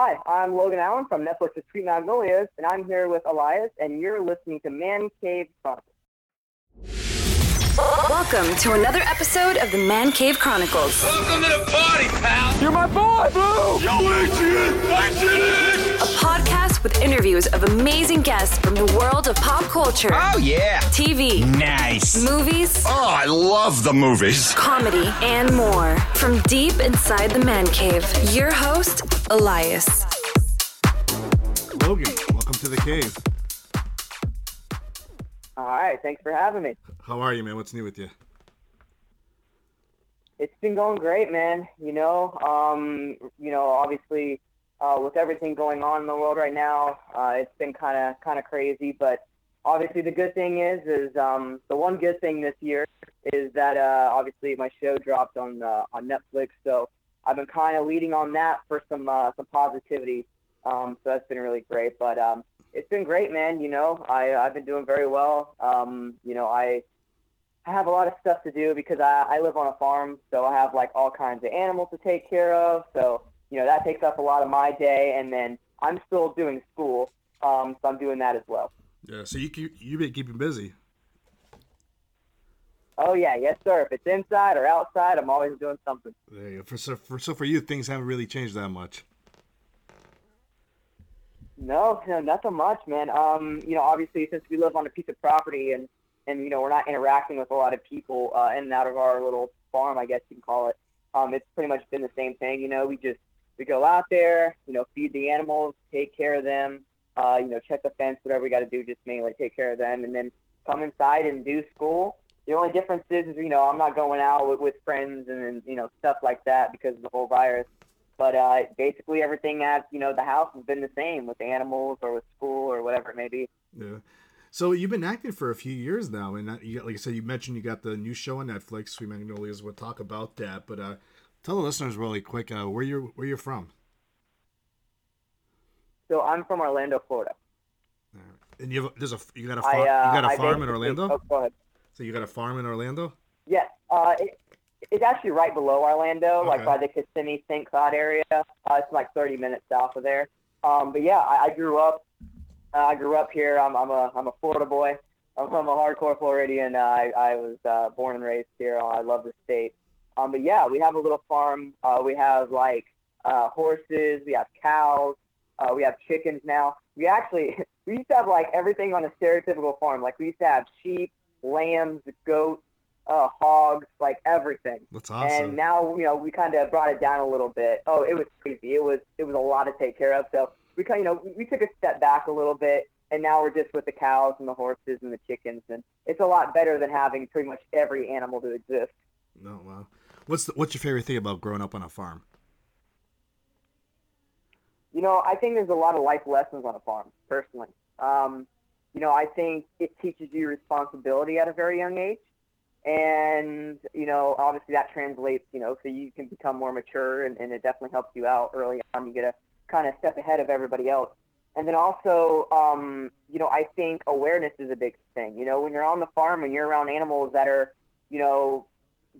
Hi, I'm Logan Allen from Netflix's Sweet Magnolias, and I'm here with Elias, and you're listening to Man Cave Chronicles. Welcome to another episode of the Man Cave Chronicles, Welcome to the party, pal. You're my boy, Blue! Yo, Adrian, Adrian. a podcast with interviews of amazing guests from the world of pop culture, Oh yeah. TV, Nice. movies, Oh, I love the movies. comedy, and more. From deep inside the Man Cave, your host, Elias. Logan, welcome to the cave. All right, thanks for having me. How are you, man? What's new with you? It's been going great, man. You know, um, you know, obviously, uh, with everything going on in the world right now, uh, it's been kind of kind of crazy. But obviously, the good thing is, is um, the one good thing this year is that uh, obviously my show dropped on uh, on Netflix, so I've been kind of leading on that for some uh, some positivity. Um, so that's been really great. But um, it's been great, man. You know, I I've been doing very well. Um, you know, I I have a lot of stuff to do because I, I live on a farm, so I have like all kinds of animals to take care of. So you know that takes up a lot of my day, and then I'm still doing school, um, so I'm doing that as well. Yeah, so you keep, you been keeping busy. Oh yeah, yes sir. If it's inside or outside, I'm always doing something. There you go. For, so, for, so for you, things haven't really changed that much. No, no, nothing much, man. Um, you know, obviously since we live on a piece of property and and you know we're not interacting with a lot of people uh, in and out of our little farm, I guess you can call it. Um, it's pretty much been the same thing. You know, we just we go out there, you know, feed the animals, take care of them, uh, you know, check the fence, whatever we got to do, just mainly take care of them, and then come inside and do school. The only difference is, is you know, I'm not going out with, with friends and, and you know stuff like that because of the whole virus. But uh, basically, everything at you know the house has been the same with animals or with school or whatever it may be. Yeah. So you've been acting for a few years now, and got, like I said, you mentioned you got the new show on Netflix, Sweet Magnolias. We'll talk about that, but uh, tell the listeners really quick uh, where you're where you're from. So I'm from Orlando, Florida. And you have there's a you got a I, farm, uh, you got a I farm in Orlando. Oh, go ahead. So you got a farm in Orlando. Yes, uh, it, it's actually right below Orlando, like by the Kissimmee, St. Cloud area. Uh, it's like 30 minutes south of there. Um, but yeah, I, I grew up. Uh, I grew up here. I'm, I'm a I'm a Florida boy. I'm from a hardcore Floridian. Uh, I, I was uh, born and raised here. I love the state. Um, but yeah, we have a little farm. Uh, we have like uh, horses. We have cows. Uh, we have chickens now. We actually we used to have like everything on a stereotypical farm. Like we used to have sheep, lambs, goats, uh, hogs, like everything. That's awesome. And now, you know, we kind of brought it down a little bit. Oh, it was crazy. It was it was a lot to take care of. So we kind, of you know, we took a step back a little bit, and now we're just with the cows and the horses and the chickens, and it's a lot better than having pretty much every animal to exist. No, wow. What's the, what's your favorite thing about growing up on a farm? You know, I think there's a lot of life lessons on a farm, personally. Um, you know, I think it teaches you responsibility at a very young age. And, you know, obviously that translates, you know, so you can become more mature and, and it definitely helps you out early on. You get a kind of step ahead of everybody else. And then also, um, you know, I think awareness is a big thing. You know, when you're on the farm and you're around animals that are, you know,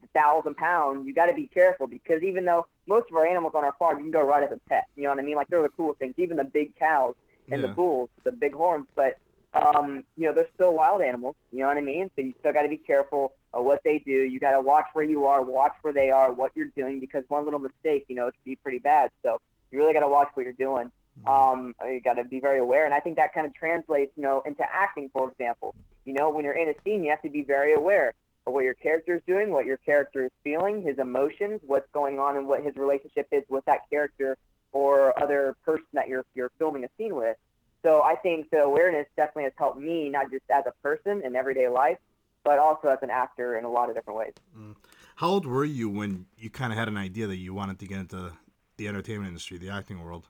thousand pounds, you got to be careful because even though most of our animals on our farm, you can go right as a pet. You know what I mean? Like they're the cool things. Even the big cows and the bulls, the big horns, but um, you know, they're still wild animals. You know what I mean? So you still got to be careful of what they do. You got to watch where you are, watch where they are, what you're doing, because one little mistake, you know, it can be pretty bad. So you really got to watch what you're doing. Um, you got to be very aware, and I think that kind of translates, you know, into acting, for example. You know, when you're in a scene, you have to be very aware what your character is doing, what your character is feeling, his emotions, what's going on, and what his relationship is with that character or other person that you're you're filming a scene with. So I think the awareness definitely has helped me, not just as a person in everyday life, but also as an actor in a lot of different ways. How old were you when you kind of had an idea that you wanted to get into the entertainment industry, the acting world?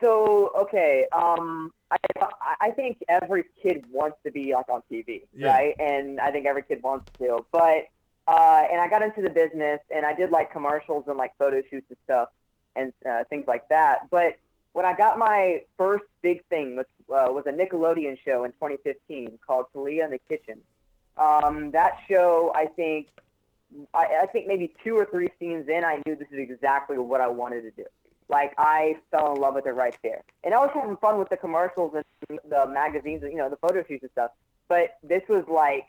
So okay, um, I I think every kid wants to be like on TV, Yeah. right? And I think every kid wants to, but uh, and I got into the business and I did like commercials and like photo shoots and stuff and uh, things like that. But when I got my first big thing, which uh, was a Nickelodeon show in 2015 called Talia in the Kitchen. Um, that show, I think, I, I think maybe two or three scenes in, I knew this is exactly what I wanted to do. Like I fell in love with it right there. And I was having fun with the commercials and the magazines, and you know, the photo shoots and stuff. But this was like,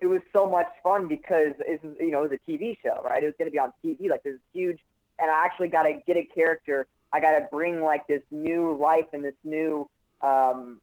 it was so much fun because it's you know it was a TV show, right? It was going to be on TV, like this is huge, and I actually got to get a character. I got to bring like this new life and this new um,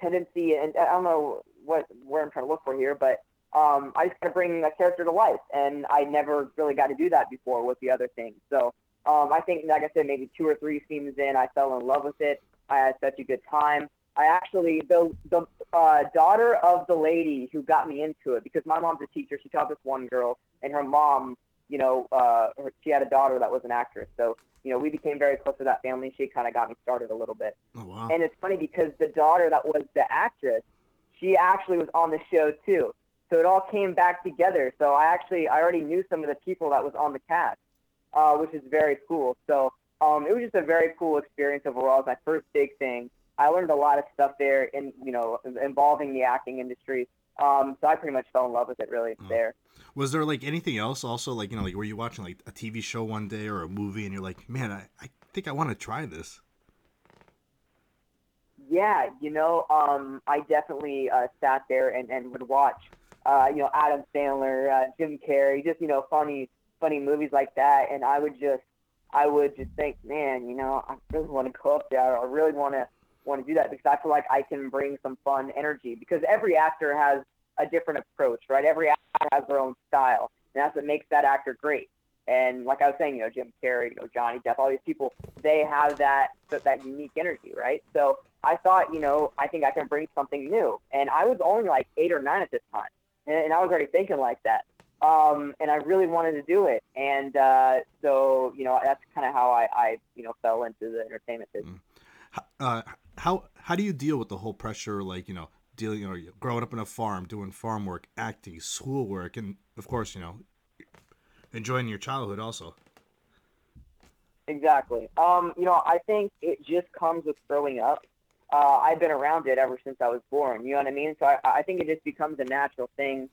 tendency, and I don't know what where I'm trying to look for here, but um, I just got to bring a character to life, and I never really got to do that before with the other things. So um, I think, like I said, maybe two or three seasons in, I fell in love with it. I had such a good time. I actually the the uh, daughter of the lady who got me into it because my mom's a teacher. She taught this one girl, and her mom, you know, uh, her, she had a daughter that was an actress. So you know, we became very close to that family. She kind of got me started a little bit. Oh wow. And it's funny because the daughter that was the actress, she actually was on the show too. So it all came back together. So I actually I already knew some of the people that was on the cast, uh, which is very cool. So um, it was just a very cool experience overall. It's my first big thing. I learned a lot of stuff there, in you know, involving the acting industry. Um, so I pretty much fell in love with it really there. Was there like anything else also like you know like were you watching like a TV show one day or a movie and you're like man I, I think I want to try this. Yeah, you know, um, I definitely uh, sat there and, and would watch, uh, you know, Adam Sandler, uh, Jim Carrey, just you know, funny funny movies like that, and I would just I would just think, man, you know, I really want to go up there. I really want to want to do that because I feel like I can bring some fun energy because every actor has a different approach, right? Every actor has their own style, and that's what makes that actor great. And like I was saying, you know, Jim Carrey, you know, Johnny Depp, all these people, they have that that, that unique energy, right? So I thought, you know, I think I can bring something new. And I was only like eight or nine at this time, and, and I was already thinking like that. Um, and I really wanted to do it, and uh, so you know, that's kind of how I, I, you know, fell into the entertainment business. Uh, how how do you deal with the whole pressure like you know dealing you know growing up in a farm doing farm work acting schoolwork and of course you know enjoying your childhood also Exactly. Um, you know, I think it just comes with growing up. Uh, I've been around it ever since I was born. You know what I mean? So I, I think it just becomes a natural thing.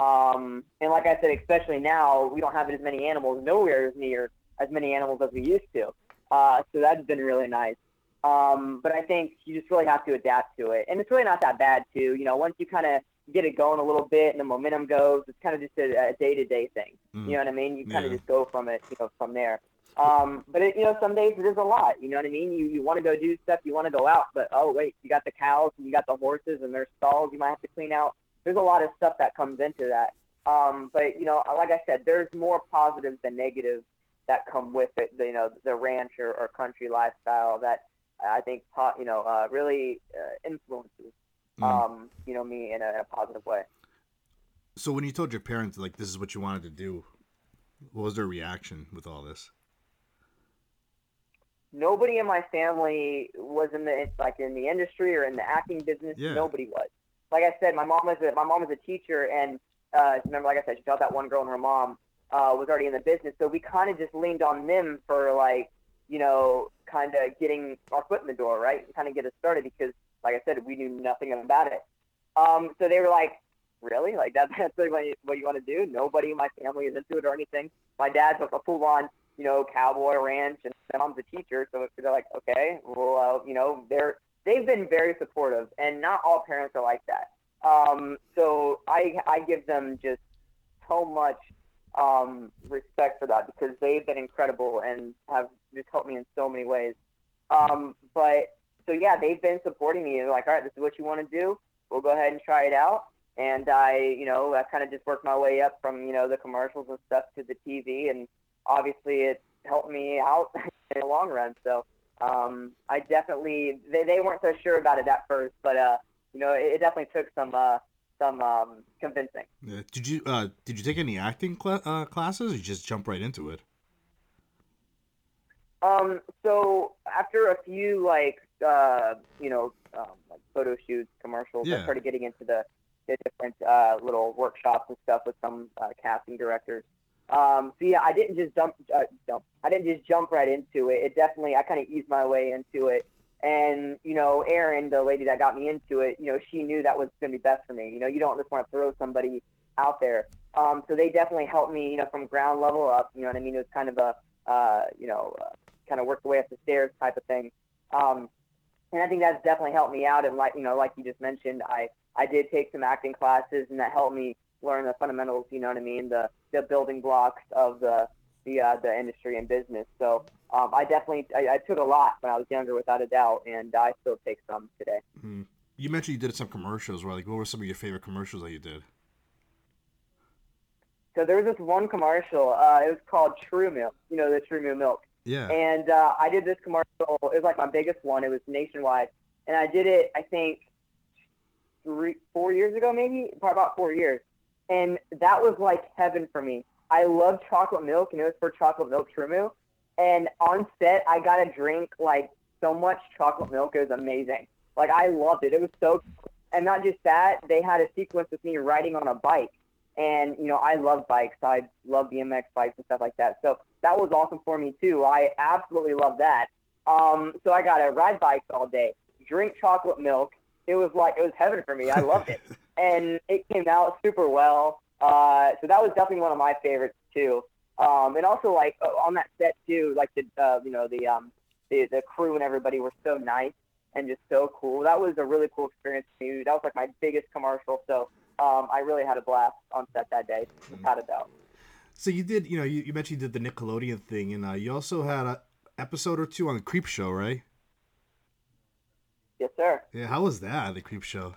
Um, and like I said, especially now, we don't have as many animals nowhere near as many animals as we used to. Uh, so that's been really nice. Um, but I think you just really have to adapt to it, and it's really not that bad too. You know, once you kind of get it going a little bit and the momentum goes, it's kind of just a day to day thing. Mm. You know what I mean? You kind of Yeah. just go from it, you know, from there. Um, but it, you know, some days it is a lot. You know what I mean? You you want to go do stuff, you want to go out, but oh wait, you got the cows and you got the horses and there's stalls you might have to clean out. There's a lot of stuff that comes into that. Um, but you know, like I said, there's more positives than negatives that come with it. You know, the ranch or, or country lifestyle that I think po- you know uh, really uh, influences Mm. um, you know me in a, in a positive way. so when you told your parents like this is what you wanted to do what was their reaction with all this Nobody in my family was in the like in the industry or in the acting business. Yeah. Nobody was. Like I said, my mom was a, my mom was a teacher, and uh, remember, like I said, she taught that one girl, and her mom uh, was already in the business. So we kind of just leaned on them for like you know, kind of getting our foot in the door, right? Kind of get us started because, like I said, we knew nothing about it. Um, so they were like, really? Like that, that's what you, what you want to do? Nobody in my family is into it or anything. My dad's a full on, you know, cowboy ranch, and my mom's a teacher, so they're like, okay, well, uh, you know, they're they've been very supportive, and not all parents are like that. Um, so I I give them just so much um, respect for that because they've been incredible and have just helped me in so many ways. Um, but so yeah, they've been supporting me. They're like, all right, this is what you want to do. We'll go ahead and try it out. And I, you know, I kind of just worked my way up from, you know, the commercials and stuff to the TV. And obviously it helped me out in the long run. So um, I definitely, they, they weren't so sure about it at first, but, uh, you know, it, it definitely took some, uh, some um, convincing. Yeah. Did you uh did you take any acting cla- uh, classes or you just jump right into it? Um, so after a few like uh, you know um, like photo shoots, commercials, Yeah. I started getting into the, the different uh, little workshops and stuff with some uh, casting directors. Um, so yeah, I didn't just jump, uh, jump. I didn't just jump right into it. It definitely I kind of eased my way into it. And you know, Erin, the lady that got me into it, you know, she knew that was going to be best for me. You know, you don't just want to throw somebody out there. Um, so they definitely helped me, you know, from ground level up. You know what I mean? It was kind of a, uh, you know, uh, kind of work your way up the stairs type of thing. Um, and I think that's definitely helped me out. And like you know, like you just mentioned, I I did take some acting classes, and that helped me learn the fundamentals. You know what I mean? The the building blocks of the the uh, the industry and business. So um, I definitely I, I took a lot when I was younger, without a doubt, and I still take some today. Mm. You mentioned you did some commercials. right? like, what were some of your favorite commercials that you did? So there was this one commercial. Uh, it was called TruMoo. You know the TruMoo milk. Yeah. And uh, I did this commercial. It was like my biggest one. It was nationwide, and I did it. I think three, four years ago, maybe probably about four years. And that was like heaven for me. I love chocolate milk, and it was for chocolate milk TruMoo. And on set, I got to drink like so much chocolate milk. It was amazing. Like I loved it. It was so. And not just that, they had a sequence with me riding on a bike. And you know, I love bikes. I love BMX bikes and stuff like that. So that was awesome for me too. I absolutely love that. Um, so I got to ride bikes all day, drink chocolate milk. It was like it was heaven for me. I loved it, and it came out super well. Uh, so that was definitely one of my favorites too. Um, and also like uh, on that set too, like the uh, you know the um, the the crew and everybody were so nice and just so cool. That was a really cool experience for me. That was like my biggest commercial. So um, I really had a blast on set that day, without a doubt. So you did, you know, you, you mentioned you did the Nickelodeon thing, and uh, you also had an episode or two on the Creepshow, right? Yes, sir. Yeah, how was that, the Creepshow?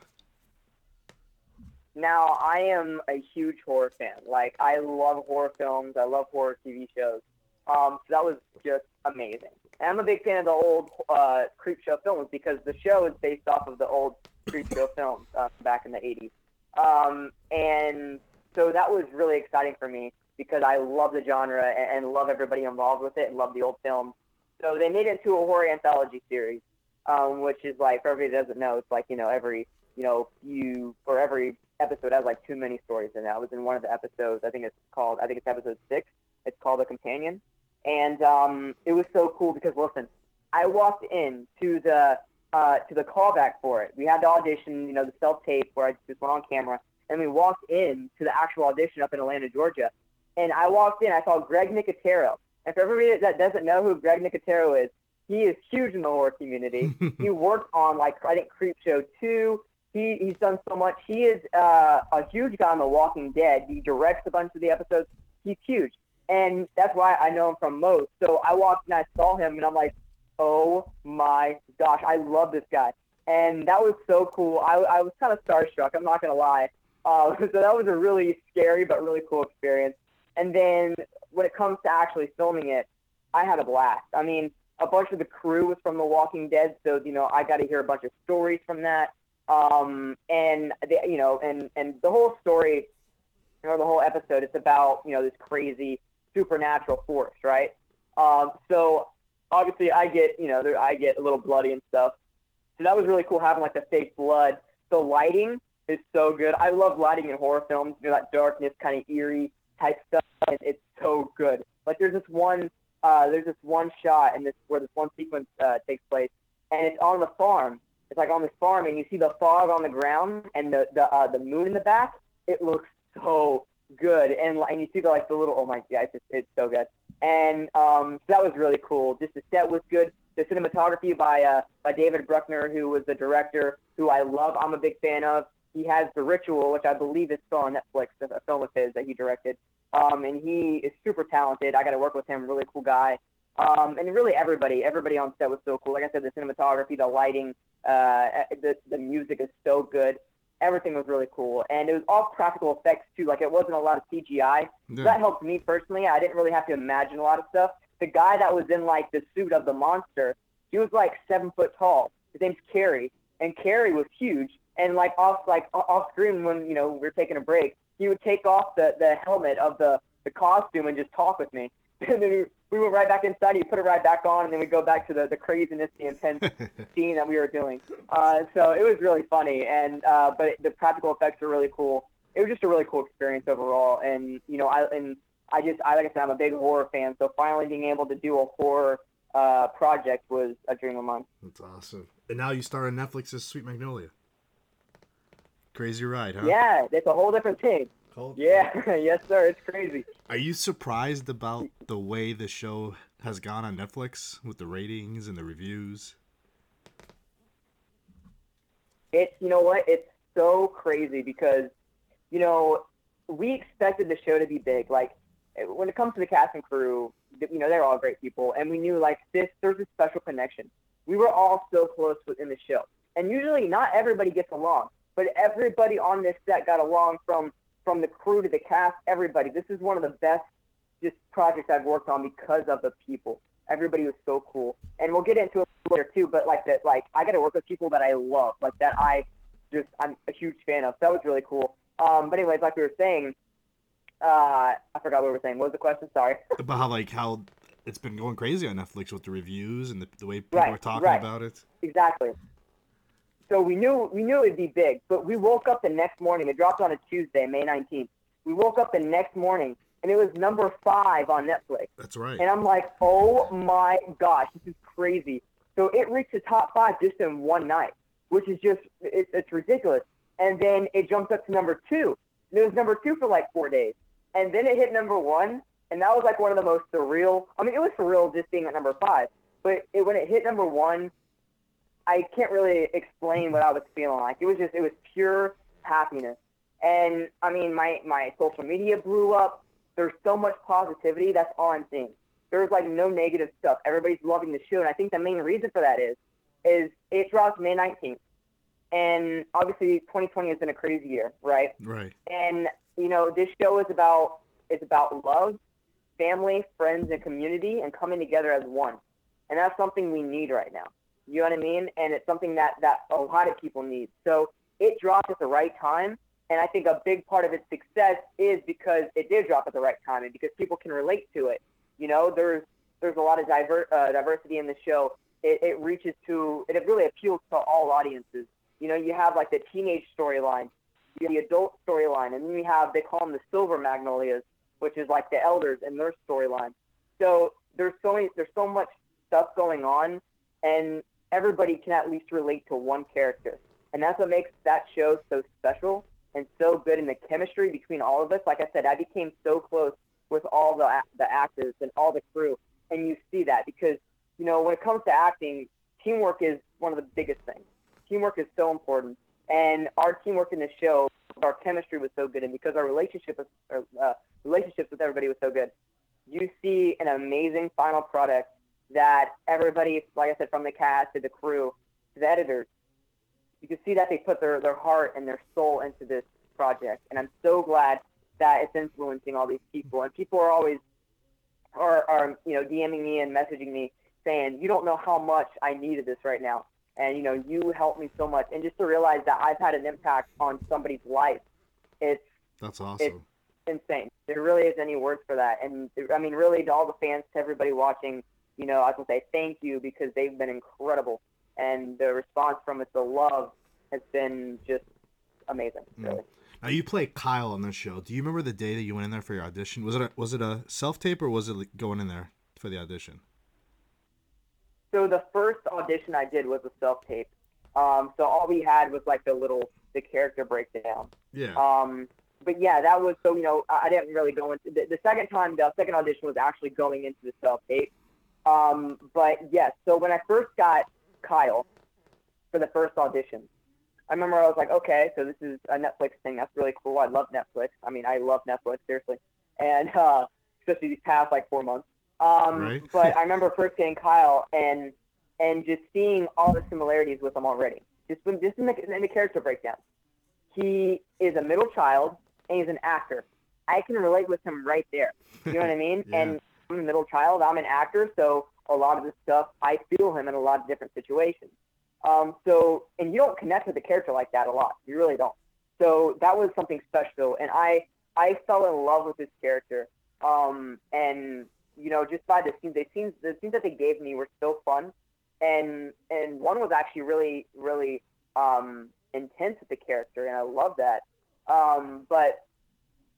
Now, I am a huge horror fan. Like, I love horror films. I love horror TV shows. Um, so that was just amazing. And I'm a big fan of the old uh, Creepshow films because the show is based off of the old Creepshow films uh, back in the 80s. Um, and so that was really exciting for me because I love the genre and, and love everybody involved with it and love the old films. So they made it into a horror anthology series, um, which is like, for everybody that doesn't know, it's like, you know, every, you know, you, or every episode has like two mini stories in it. I was in one of the episodes, I think it's called, I think it's episode six. It's called The Companion. And um, it was so cool because, listen, I walked in to the, uh, to the callback for it. We had the audition, you know, the self tape where I just went on camera, and we walked in to the actual audition up in Atlanta, Georgia. And I walked in, I saw Greg Nicotero. And for everybody that doesn't know who Greg Nicotero is, he is huge in the horror community. he worked on like I think Creep Show two. He he's done so much. He is uh, a huge guy on The Walking Dead. He directs a bunch of the episodes. He's huge, and that's why I know him from most. So I walked and I saw him, and I'm like, oh my gosh, I love this guy. And that was so cool. I, I was kind of starstruck. I'm not gonna lie. Uh, so that was a really scary but really cool experience. And then when it comes to actually filming it, I had a blast. I mean, a bunch of the crew was from The Walking Dead, so you know I got to hear a bunch of stories from that. Um, and the, you know, and and the whole story, know, the whole episode, it's about you know this crazy supernatural force, right? Um, so obviously I get you know I get a little bloody and stuff. So that was really cool having like the fake blood. The lighting is so good. I love lighting in horror films. You know that darkness, kind of eerie type stuff. And it's so good. Like there's this one, uh, there's this one shot in this where this one sequence uh, takes place, and it's on the farm. It's like on this farm, and you see the fog on the ground and the the uh, the moon in the back. It looks so good, and and you see the like the little oh my god, it's, just, it's so good. And um, so that was really cool. Just the set was good. The cinematography by uh, by David Bruckner, who was the director, who I love. I'm a big fan of. He has The Ritual, which I believe is still on Netflix, a film of his that he directed. Um, and he is super talented. I got to work with him. Really cool guy. Um, and really everybody, everybody on set was so cool. Like I said, the cinematography, the lighting, uh, the the music is so good. Everything was really cool, and it was all practical effects too. Like it wasn't a lot of CGI. Yeah. So that helped me personally. I didn't really have to imagine a lot of stuff. The guy that was in like the suit of the monster, he was like seven foot tall. His name's Carrie, and Carrie was huge. And like off like off screen when you know we were taking a break, he would take off the the helmet of the the costume and just talk with me. And then we, we went right back inside. He put it right back on, and then we go back to the the craziness, the intense scene that we were doing. Uh, so it was really funny, and uh, but the practical effects were really cool. It was just a really cool experience overall, and you know, I and I just I like I said, I'm a big horror fan, so finally being able to do a horror uh, project was a dream of mine. That's awesome. And now you star on Netflix's Sweet Magnolia. Crazy ride, huh? Yeah, it's a whole different thing. Cool. Yeah, yes, sir. It's crazy. Are you surprised about the way the show has gone on Netflix with the ratings and the reviews? It's you know what? It's so crazy because you know we expected the show to be big. Like eh, when it comes to the cast and crew, you know they're all great people, and we knew like this. There's a special connection. We were all so close within the show, and usually not everybody gets along, but everybody on this set got along from from the crew to the cast. Everybody. This is one of the best just projects I've worked on because of the people. Everybody was so cool, and we'll get into it later too. But like that, like I got to work with people that I love, like that I just I'm a huge fan of. So that was really cool. Um, but anyways, like we were saying, uh, I forgot what we were saying. What was the question? Sorry. About how like how it's been going crazy on Netflix with the reviews and the, the way people Right, are talking right. about it. Exactly. So we knew we knew it'd be big, but we woke up the next morning. It dropped on a Tuesday, May 19th. We woke up the next morning, and it was number five on Netflix. That's right. And I'm like, oh my gosh, this is crazy. So it reached the top five just in one night, which is just, it, it's ridiculous. And then it jumped up to number two. And it was number two for like four days. And then it hit number one. And that was like one of the most surreal. I mean, it was surreal just being at number five. But it, when it hit number one, I can't really explain what I was feeling like. It was just, it was pure happiness. And I mean, my, my social media blew up. There's so much positivity. That's all I'm seeing. There's like no negative stuff. Everybody's loving the show. And I think the main reason for that is, is it drops May 19th. And obviously 2020 has been a crazy year, right? right. And you know, this show is about it's about love, family, friends, and community, and coming together as one. And that's something we need right now. You know what I mean? And it's something that that a lot of people need. So it dropped at the right time, and I think a big part of its success is because it did drop at the right time, and because people can relate to it. You know, there's there's a lot of diver, uh, diversity in the show. It, it reaches to it really appeals to all audiences. You know, you have like the teenage storyline, the adult storyline, and then you have they call them the silver magnolias, which is like the elders and their storyline. So there's so many, there's so much stuff going on, and everybody can at least relate to one character, and that's what makes that show so special and so good in the chemistry between all of us. Like I said, I became so close with all the the actors and all the crew, and you see that because you know when it comes to acting, teamwork is one of the biggest things. Teamwork is so important, and our teamwork in the show, our chemistry was so good, and because our relationship was, uh, relationships with everybody was so good, you see an amazing final product that everybody, like I said, from the cast to the crew to the editors, you can see that they put their, their heart and their soul into this project. And I'm so glad that it's influencing all these people. And people are always are, are you know DMing me and messaging me saying, "You don't know how much I needed this right now." And you know, you helped me so much. And just to realize that I've had an impact on somebody's life, it's That's awesome. insane. There really is any words for that. And I mean, really, to all the fans, to everybody watching, you know, I can say thank you because they've been incredible, and the response from it, the love, has been just amazing. Really. Now you play Kyle on this show. Do you remember the day that you went in there for your audition? Was it a, was it a self tape or was it like going in there for the audition? So the first audition I did was a self tape. Um, so all we had was like the little the character breakdown. Yeah. Um, but yeah, that was so you know I I didn't really go into the, the second time. The second audition was actually going into the self tape. Um, but yes, so when I first got Kyle for the first audition, I remember I was like, okay, so this is a Netflix thing. That's really cool. I love Netflix. I mean, I love Netflix seriously, and uh, especially these past like four months. Um, Right. but I remember first getting Kyle and and just seeing all the similarities with him already. Just when, just in the, in the character breakdown he is a middle child and he's an actor. I can relate with him right there. You know what I mean? Yeah. And I'm a middle child. I'm an actor, so a lot of this stuff I feel him in a lot of different situations. Um, so and you don't connect with a character like that a lot. You really don't. So that was something special, and I I fell in love with this character. Um, and you know, just by the scenes, they scenes the scenes that they gave me were so fun, and and one was actually really really um, intense with the character, and I love that. Um, but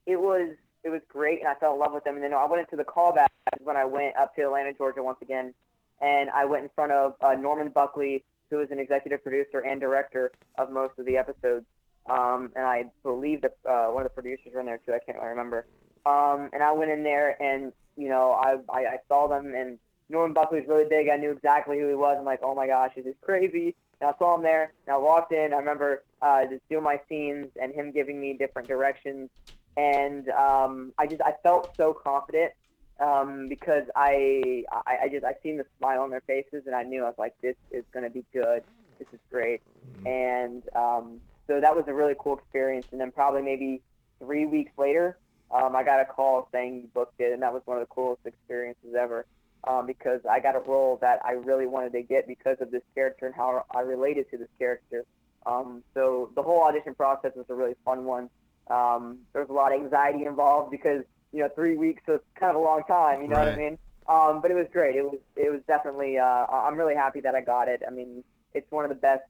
it was it was great, and I fell in love with them. And then I went into the callback when I went up to Atlanta, Georgia, once again, and I went in front of uh, Norman Buckley, who is an executive producer and director of most of the episodes. Um, and I believe that uh, one of the producers were in there too. I can't really remember. Um, and I went in there, and you know, I, I I saw them, and Norman Buckley's really big. I knew exactly who he was. I'm like, oh my gosh, this is crazy. And I saw him there, and I walked in. I remember uh, just doing my scenes and him giving me different directions, and um, I just I felt so confident um, because I, I I just I seen the smile on their faces, and I knew I was like, this is gonna be good. This is great, and um, so that was a really cool experience. And then probably maybe three weeks later, um, I got a call saying you booked it, and that was one of the coolest experiences ever. Um, because I got a role that I really wanted to get because of this character and how I related to this character. Um, so the whole audition process was a really fun one. Um, there was a lot of anxiety involved because you know three weeks is kind of a long time. You know what I mean? Um, but it was great. It was it was definitely. Uh, I'm really happy that I got it. I mean, it's one of the best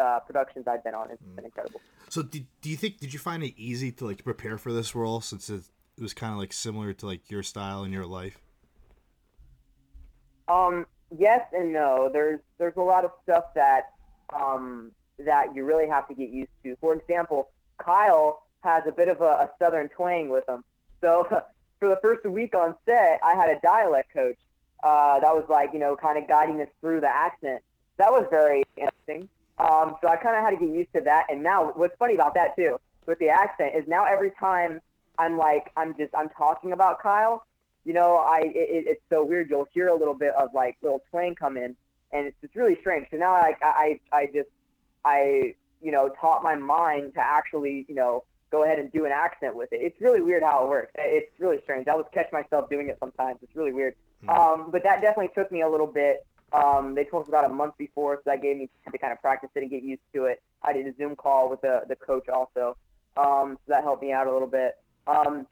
uh, productions I've been on. It's been incredible. So did, do you think did you find it easy to like prepare for this role since it, it was kind of like similar to like your style and your life? Um, yes and no. There's there's a lot of stuff that um, that you really have to get used to. For example, Kyle has a bit of a, a southern twang with him. So for the first week on set, I had a dialect coach uh, that was like you know kind of guiding us through the accent. That was very interesting. Um, so I kind of had to get used to that. And now what's funny about that too with the accent is now every time I'm like I'm just I'm talking about Kyle you know, I it, it- it's so weird. You'll hear a little bit of like little twang come in, and it's it's really strange. So now I I I just I you know taught my mind to actually you know go ahead and do an accent with it. It's really weird how it works. It's really strange. I would catch myself doing it sometimes. It's really weird. Um, but that definitely took me a little bit. Um, they told us about a month before, so that gave me time to kind of practice it and get used to it. I did a Zoom call with the the coach also, um, so that helped me out a little bit. Um,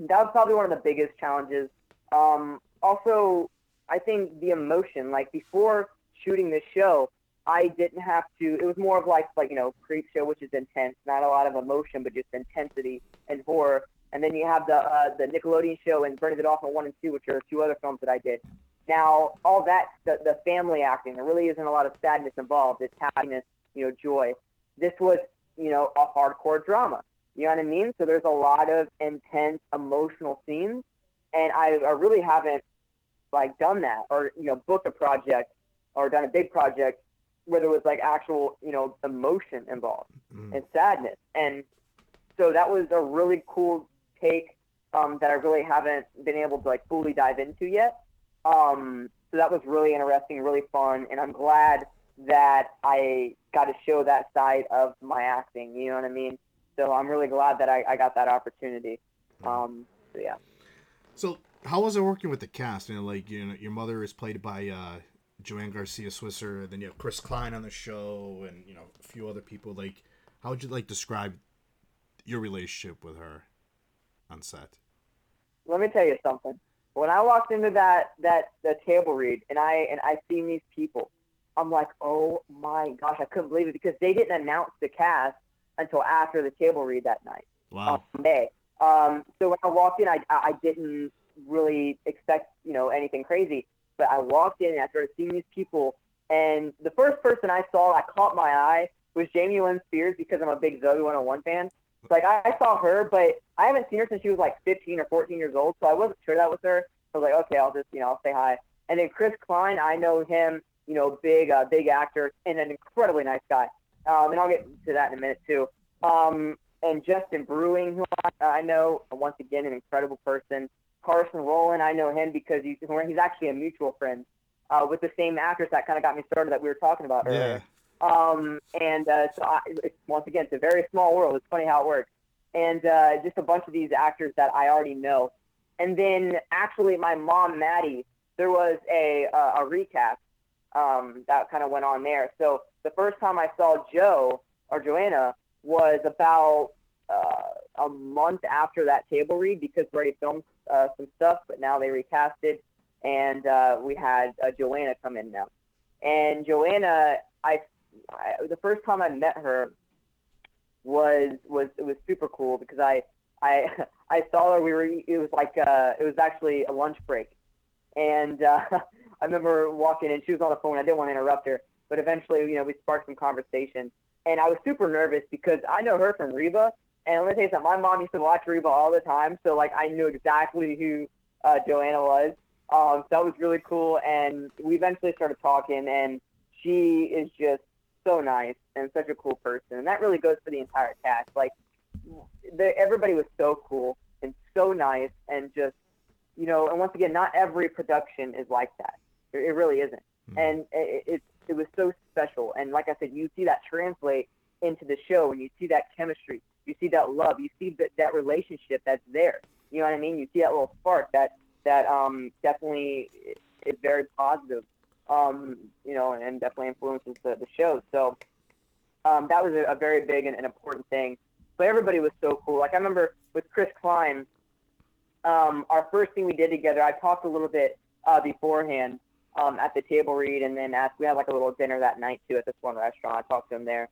that was probably one of the biggest challenges. Um, also, I think the emotion, like before shooting this show, I didn't have to. It was more of like like you know Creepshow, which is intense, not a lot of emotion, but just intensity and horror. And then you have the uh, the Nickelodeon show and Bernie the Dolphin in one and two, which are two other films that I did. Now, all that the, the family acting, there really isn't a lot of sadness involved. It's happiness, you know, joy. This was you know a hardcore drama. You know what I mean? So there's a lot of intense emotional scenes, and I, I really haven't like done that or you know booked a project or done a big project where there was like actual you know emotion involved Mm. and sadness, and so that was a really cool take um, that I really haven't been able to like fully dive into yet. Um, so that was really interesting, really fun, and I'm glad that I got to show that side of my acting. You know what I mean? So I'm really glad that I, I got that opportunity. Um, so yeah. So how was it working with the cast? You know, like you know, your mother is played by uh, Joanna Garcia Swisher, then you have Chris Klein on the show, and you know a few other people. Like, how would you like describe your relationship with her on set? let me tell you something. When I walked into that that the table read and I and I seen these people, I'm like, oh my gosh, I couldn't believe it because they didn't announce the cast until after the table read that night Wow. on May. Um, so when I walked in, I I didn't really expect you know anything crazy, but I walked in and I started seeing these people, and the first person I saw that caught my eye was Jamie Lynn Spears because I'm a big Zoey 101 fan. Like I, I saw her, but I haven't seen her since she was like 15 or 14 years old, so I wasn't sure that was her. I was like, okay, I'll just you know I'll say hi. And then Chris Klein, I know him, you know, big uh, big actor and an incredibly nice guy. Um, and I'll get to that in a minute too. Um, and Justin Bruening, who I, I know, once again, an incredible person. Carson Rowland, I know him because he's, he's actually a mutual friend uh, with the same actress that kind of got me started that we were talking about Yeah. Um, and uh, so I, it's, once again, it's a very small world. It's funny how it works. And uh, just a bunch of these actors that I already know. And then actually, my mom, Maddie, there was a, uh, a recap um, that kind of went on there. So the first time I saw Joe or Joanna was about uh, a month after that table read because we already filmed uh, some stuff, but now they recasted, and uh, we had uh, Joanna come in now. And Joanna, I, I the first time I met her was was it was super cool because I I I saw her. We were it was like uh, it was actually a lunch break, and uh, I remember walking in. She was on the phone. I didn't want to interrupt her, but eventually, you know, we sparked some conversation, and I was super nervous because I know her from Reba, and let me tell you something. My mom used to watch Reba all the time, so like I knew exactly who uh, Joanna was. Um, so that was really cool, and we eventually started talking, and she is just so nice and such a cool person, and that really goes for the entire cast. Like, the, everybody was so cool and so nice, and just you know, and once again, not every production is like that. It, it really isn't, and it, it it was so special. And like I said, you see that translate into the show, and you see that chemistry, you see that love, you see that that relationship that's there. You know what I mean? You see that little spark that that um definitely is very positive. Um, you know, and definitely influences the, the show. So um, that was a, a very big and, and important thing. But everybody was so cool. Like I remember with Chris Klein, um, our first thing we did together, I talked a little bit uh, beforehand um, at the table read, and then at, we had like a little dinner that night too at this one restaurant. I talked to him there,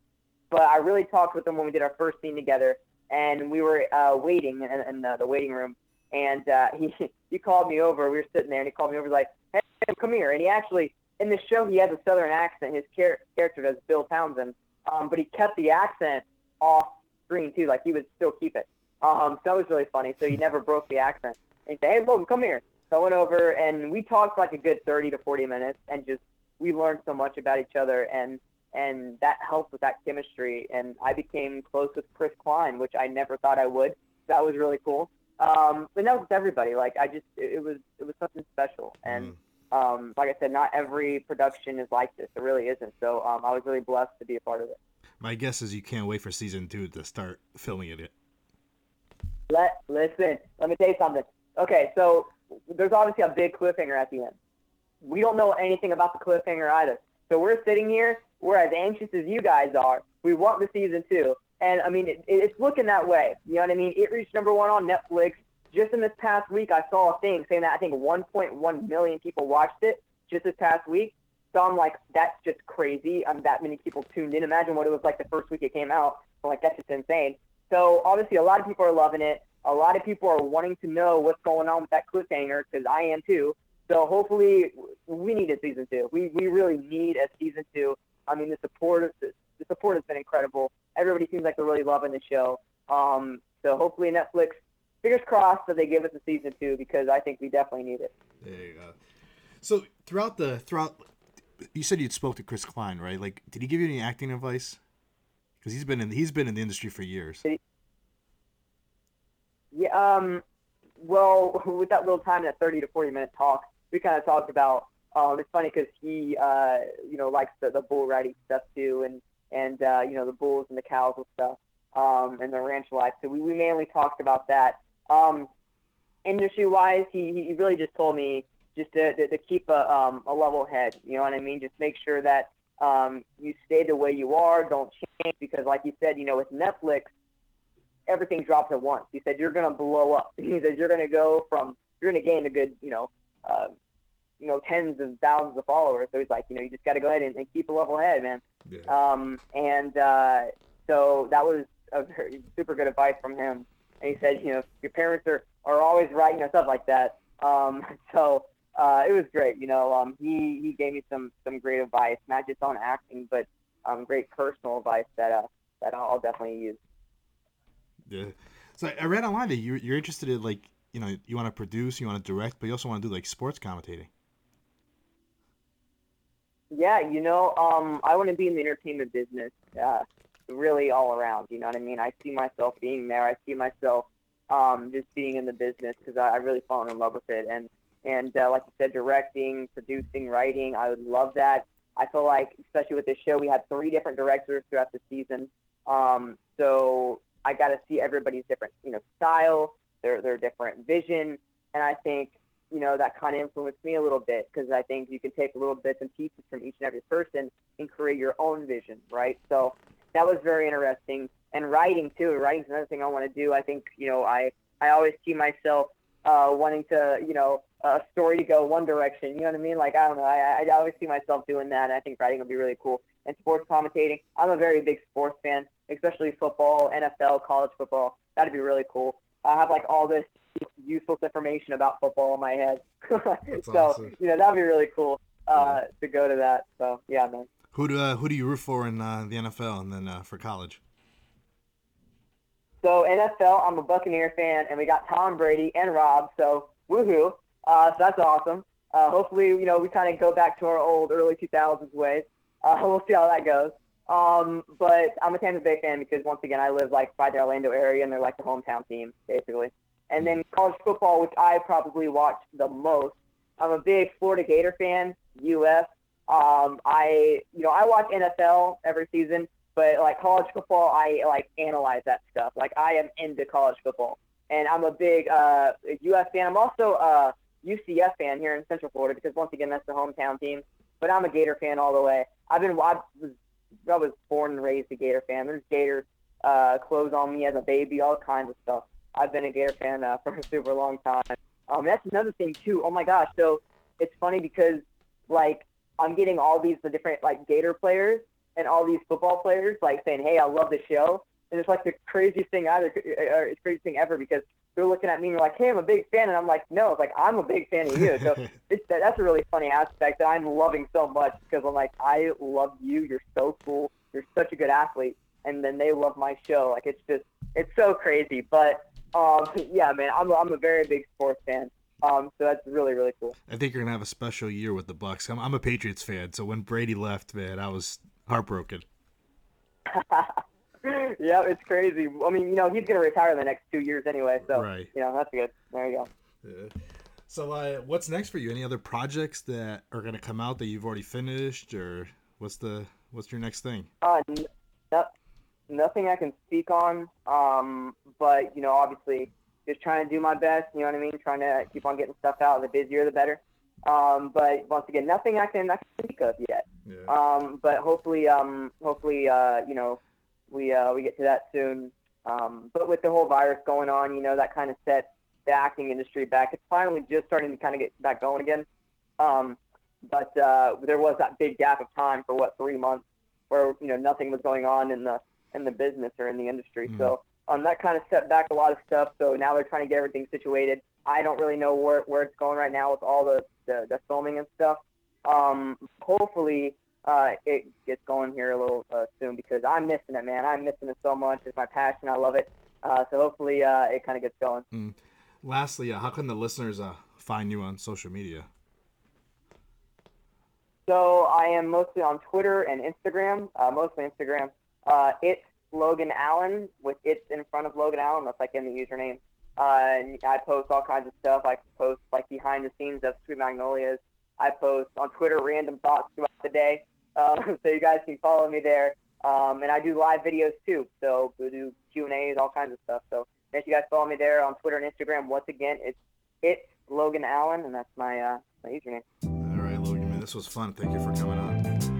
but I really talked with him when we did our first scene together, and we were uh, waiting in, in the, the waiting room, and uh, he he called me over. We were sitting there, and he called me over like, "Hey, come here!" And he actually in the show he has a southern accent. His char- character does Bill Townsend, um, but he kept the accent off screen too. Like he would still keep it. Um, so that was really funny. So he never broke the accent. And he said, "Hey, Logan, come here." So I went over and we talked like a good 30 to 40 minutes, and just we learned so much about each other, and and that helped with that chemistry. And I became close with Chris Klein, which I never thought I would. That was really cool. Um, but that was with everybody. Like I just, it, was it was something special, and um, like I said, not every production is like this. It really isn't. So um, I was really blessed to be a part of it. My guess is you can't wait for season two to start filming it. Let listen. Let me tell you something. Okay, so there's obviously a big cliffhanger at the end. We don't know anything about the cliffhanger either. So we're sitting here. We're as anxious as you guys are. We want the season two, and I mean, it, it's looking that way. You know what I mean? It reached number one on Netflix. Just in this past week, I saw a thing saying that I think 1.1 million people watched it just this past week. So I'm like, that's just crazy. I'm that many people tuned in. Imagine what it was like the first week it came out. I'm like, that's just insane. So obviously, a lot of people are loving it. A lot of people are wanting to know what's going on with that cliffhanger because I am too. So hopefully, we need a season two. We we really need a season two. I mean, the support the, the support has been incredible. Everybody seems like they're really loving the show. Um, so hopefully, Netflix, fingers crossed that they give us a season two because I think we definitely need it. There you go. So throughout the throughout, you said you'd spoke to Chris Klein, right? Like, did he give you any acting advice? Because he's been in he's been in the industry for years. Yeah. Um. Well, with that little time, that 30 to 40 minute talk, we kind of talked about. Um, it's funny because he, uh, you know, likes the, the bull riding stuff too, and and uh, you know the bulls and the cows and stuff, um, and the ranch life. So we, we mainly talked about that. Um, industry wise, he, he really just told me just to, to, to keep a, um, a level head. You know what I mean? Just make sure that um, you stay the way you are. Don't change because, like you said, you know, with Netflix, everything drops at once. He said you're to blow up. He said you're to go from you're to gain a good, you know, uh, you know, tens of thousands of followers. So he's like, you know, you just got to go ahead and, and keep a level head, man. Yeah. Um, and uh, so that was a very, super good advice from him. And he said, you know, your parents are, are always right, you know, stuff like that. Um, so uh, it was great. You know, um, he, he gave me some, some great advice, not just on acting, but um, great personal advice that, uh, that I'll definitely use. Yeah. So I read online that you're, you're interested in like you know you want to produce, you want to direct, but you also want to do like sports commentating. Yeah, you know, um, I want to be in the entertainment business, uh, really all around. You know what I mean? I see myself being there. I see myself um, just being in the business because I, I really fallen in love with it. And and uh, like you said, directing, producing, writing, I would love that. I feel like, especially with this show, we had three different directors throughout the season. Um, so I got to see everybody's different, you know, style, their their different vision, and I think you know that kind of influenced me a little bit because I think you can take little bits and pieces from each and every person and create your own vision, right? So that was very interesting. And writing too. Writing's another thing I want to do. I think you know I I always see myself uh, wanting to you know a story to go one direction. You know what I mean? Like I don't know. I I always see myself doing that. I think writing would be really cool. And sports commentating. I'm a very big sports fan, especially football, NFL, college football. That'd be really cool. I have like all this useless information about football in my head. so awesome. you know that'd be really cool uh, to go to that. So yeah, man. Who do uh, who do you root for in uh, the NFL and then uh, for college? So NFL, I'm a Buccaneer fan, and we got Tom Brady and Rob. So woohoo! Uh, so that's awesome. uh, hopefully, you know, we kind of go back to our old early 2000s ways. Uh, we'll see how that goes. Um, but I'm a Tampa Bay fan because once again, I live like by the Orlando area, and they're like the hometown team basically. And then college football, which I probably watch the most. I'm a big Florida Gator fan, UF. Um, I, you know, I watch NFL every season, but like college football, I like analyze that stuff. Like I am into college football, and I'm a big uh, UF fan. I'm also a UCF fan here in Central Florida because once again, that's the hometown team. But I'm a Gator fan all the way. I've been, I was, I was born and raised a Gator fan. There's Gator uh, clothes on me as a baby, all kinds of stuff. I've been a Gator fan uh, for a super long time. Um, that's another thing too. Oh my gosh! So it's funny because like I'm getting all these the different like Gator players and all these football players like saying, "Hey, I love the show," and it's like the craziest thing either. Or it's craziest thing ever because they're looking at me and they're like, "Hey, I'm a big fan," and I'm like, "No, it's like I'm a big fan of you." So it's, that's a really funny aspect that I'm loving so much because I'm like, I love you. You're so cool. You're such a good athlete, and then they love my show. Like it's just it's so crazy, but um, yeah, man, I'm, I'm a very big sports fan. Um, so that's really, really cool. I think you're gonna have a special year with the Bucs. I'm, I'm a Patriots fan, so when Brady left, man, I was heartbroken. yeah, it's crazy. I mean, you know, he's gonna retire in the next two years anyway, so Right. you know, that's good. There you go. Yeah. So, uh, what's next for you? Any other projects that are gonna come out that you've already finished, or what's the what's your next thing? Uh, no, nothing I can speak on. Um, but you know, obviously, just trying to do my best. You know what I mean? Trying to keep on getting stuff out. The busier, the better. Um, but once again, nothing I can I can speak of yet. Yeah. Um, but hopefully, um, hopefully, uh, you know, we uh, we get to that soon. Um, but with the whole virus going on, you know, that kind of set the acting industry back. It's finally just starting to kind of get back going again. Um, but uh, there was that big gap of time for what three months where you know nothing was going on in the in the business or in the industry. So um, that kind of set back a lot of stuff. So now they're trying to get everything situated. I don't really know where, where it's going right now with all the, the, the filming and stuff. Um, hopefully uh, it gets going here a little uh, soon because I'm missing it, man. I'm missing it so much. It's my passion. I love it. Uh, so hopefully uh, it kind of gets going. Lastly, uh, how can the listeners uh, find you on social media? So I am mostly on Twitter and Instagram, uh, mostly Instagram. Uh, it's Logan Allen with it's in front of Logan Allen. That's like in the username. Uh, and I post all kinds of stuff. I post like behind the scenes of Sweet Magnolias. I post on Twitter random thoughts throughout the day. Uh, so you guys can follow me there. Um, and I do live videos too. So we do Q and A's, all kinds of stuff. So make sure you guys follow me there on Twitter and Instagram. Once again, it's it's Logan Allen, and that's my uh, my username. All right, Logan, man, this was fun. Thank you for coming on.